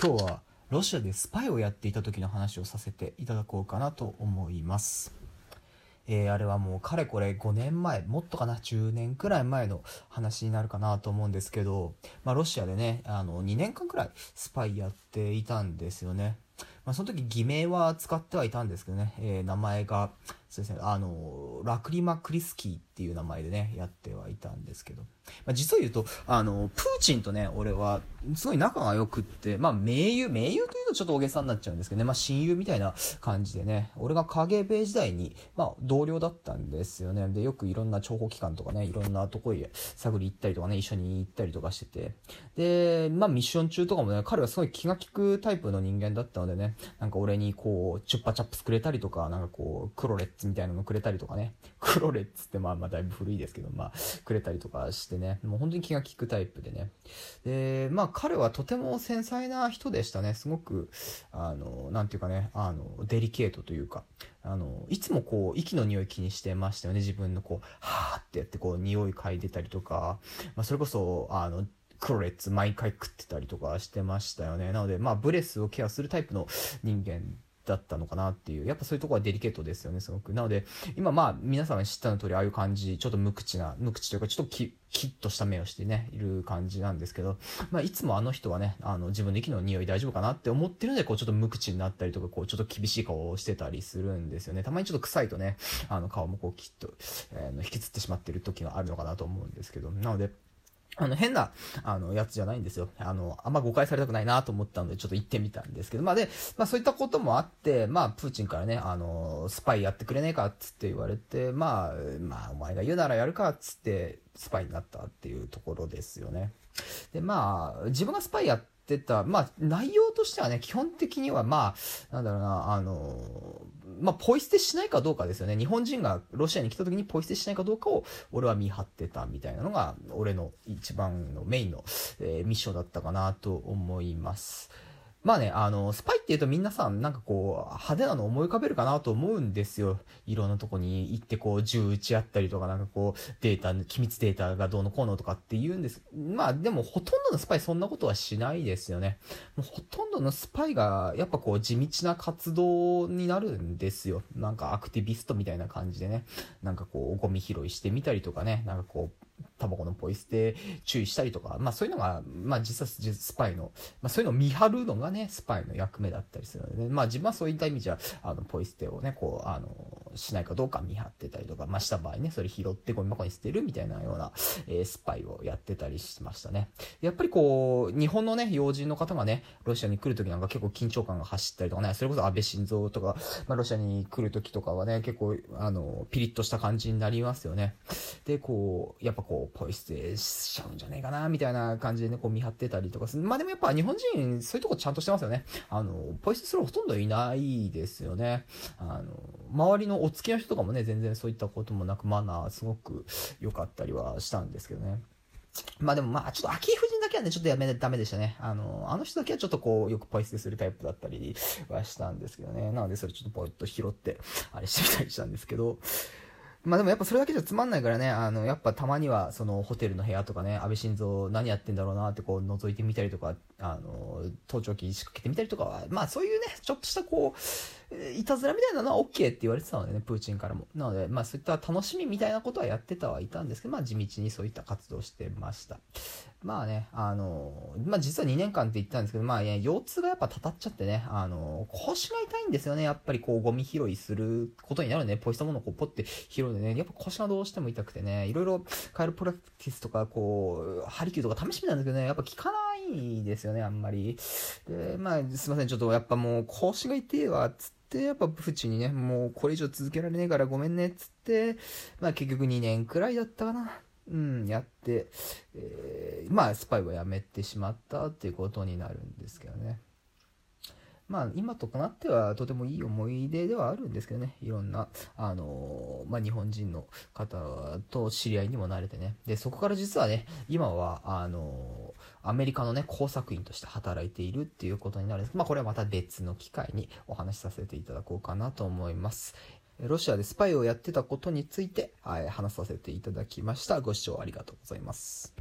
今日はロシアでスパイをやっていた時の話をさせていただこうかなと思います。えーあれはもうかれこれ5年前もっとかな10年くらい前の話になるかなと思うんですけど、まあ、ロシアでねあの2年間くらいスパイやっていたんですよね。まあ、その時偽名は使ってはいたんですけどね、えー名前がそうですね。あのラクリマ・クリスキーっていう名前でねやってはいたんですけど、まあ、実を言うとあのプーチンとね俺はすごい仲が良くってまあ盟友盟友というとちょっと大げさになっちゃうんですけどね、まあ、親友みたいな感じでね。俺が KGB 時代に、まあ、同僚だったんですよね。でよくいろんな諜報機関とかねいろんなとこへ探り行ったりとかね一緒に行ったりとかしてて。でまあミッション中とかもね彼はすごい気が利くタイプの人間だったのでね。なんか俺にこうチュッパチャップスくれたりとかなんかこうクロレットツみたいなのくれたりとかね。クロレッツってまあまあだいぶ古いですけどまあくれたりとかしてね。もう本当に気が利くタイプでね。でまあ彼はとても繊細な人でしたね。すごくあのなんていうかね。あのデリケートというか。あのいつもこう息の匂い気にしてましたよね。自分のこうはーってやってこう匂い嗅いでたりとか、まあ、それこそあのクロレッツ毎回食ってたりとかしてましたよね。なのでまあブレスをケアするタイプの人間だったのかなっていう。やっぱそういうとこはデリケートですよねすごく。なので今まあ皆さん知ったの通りああいう感じちょっと無口な無口というかちょっとキキッとした目をしてねいる感じなんですけど、まあ、いつもあの人はねあの自分の息の匂い大丈夫かなって思ってるのでこうちょっと無口になったりとかこうちょっと厳しい顔をしてたりするんですよね。たまにちょっと臭いとねあの顔もこうきっと、えー引きつってしまってる時があるのかなと思うんですけど。なのであの、変な、あの、やつじゃないんですよ。あの、あんま誤解されたくないなと思ったので、ちょっと行ってみたんですけど、まあで、まあそういったこともあって、まあ、プーチンからね、あの、スパイやってくれねえかつって言われて、まあ、まあ、お前が言うならやるかつって、スパイになったっていうところですよね。で、まあ、自分がスパイやってた、まあ、内容としてはね、基本的には、まあ、なんだろうな、あの、まあ、ポイ捨てしないかどうかですよね。日本人がロシアに来た時にポイ捨てしないかどうかを俺は見張ってたみたいなのが、俺の一番のメインの、えーミッションだったかなと思います。まあね、あの、スパイって言うと皆さんなんかこう、派手なの思い浮かべるかなと思うんですよ。いろんなとこに行ってこう、銃撃ち合ったりとかなんかこう、データ、機密データがどうのこうのとかって言うんです。まあでもほとんどのスパイそんなことはしないですよね。もうほとんどのスパイがやっぱこう、地道な活動になるんですよ。なんかアクティビストみたいな感じでね。なんかこう、ゴミ拾いしてみたりとかね。なんかこう、タバコのポイ捨て注意したりとか、まあそういうのが、まあ実はスパイの、まあそういうのを見張るのがね、スパイの役目だったりするので、ね、まあ自分はそういった意味じゃ、あの、ポイ捨てをね、こう、あの、しないかどうか見張ってたりとか、まあした場合ね、それ拾ってゴミ箱に捨てるみたいなような、えースパイをやってたりしましたね。やっぱりこう、日本のね、要人の方がね、ロシアに来るときなんか結構緊張感が走ったりとかね、それこそ安倍晋三とか、まあロシアに来るときとかはね、結構、あの、ピリッとした感じになりますよね。で、こう、やっぱこう、ポイ捨てしちゃうんじゃねえかな、みたいな感じでね、こう見張ってたりとかする。まあでもやっぱ日本人、そういうとこちゃんとしてますよね。あの、ポイ捨てするほとんどいないですよね。あの、周りのお付きの人とかもね、全然そういったこともなく、マナーすごく良かったりはしたんですけどね。まあでもまあちょっと昭恵夫人だけはね、ちょっとやめダメでしたね。あの、あの人だけはちょっとこう、よくポイ捨てするタイプだったりはしたんですけどね。なのでそれちょっとポイッと拾って、あれしてみたりしたんですけど、まあでもやっぱそれだけじゃつまんないからね、あの、やっぱたまにはそのホテルの部屋とかね、安倍晋三何やってんだろうなってこう覗いてみたりとか、あの、盗聴器仕掛けてみたりとかは、まあそういうね、ちょっとしたこう、いたずらみたいなのは OK って言われてたのでね、プーチンからも。なので、まあそういった楽しみみたいなことはやってたはいたんですけど、まあ地道にそういった活動してました。まあね、あの、まあ実は2年間って言ったんですけど、まあ、ね、腰痛がやっぱたたっちゃってね、あの、腰が痛いんですよね。やっぱりこう、ゴミ拾いすることになるね。ポイしたものをこう、ポッて拾うでね、やっぱ腰がどうしても痛くてね、いろいろカイロプラクティスとか、こう、ハリキューとか試してみたんですけどね、やっぱ効かないですよね、あんまり。で、まあ、すいません、ちょっとやっぱもう腰が痛いわ、つって、やっぱプーチにね、もうこれ以上続けられねえからごめんねっ、つって、まあ結局2年くらいだったかな。うん、やって、えーまあスパイはやめてしまったっていうことになるんですけどね。まあ今となってはとてもいい思い出ではあるんですけどね。いろんな、あのまあ日本人の方と知り合いにもなれてね。で、そこから実はね、今は、あのアメリカのね、工作員として働いているっていうことになるんです。まあこれはまた別の機会にお話しさせていただこうかなと思います。ロシアでスパイをやってたことについて、はい話させていただきました。ご視聴ありがとうございます。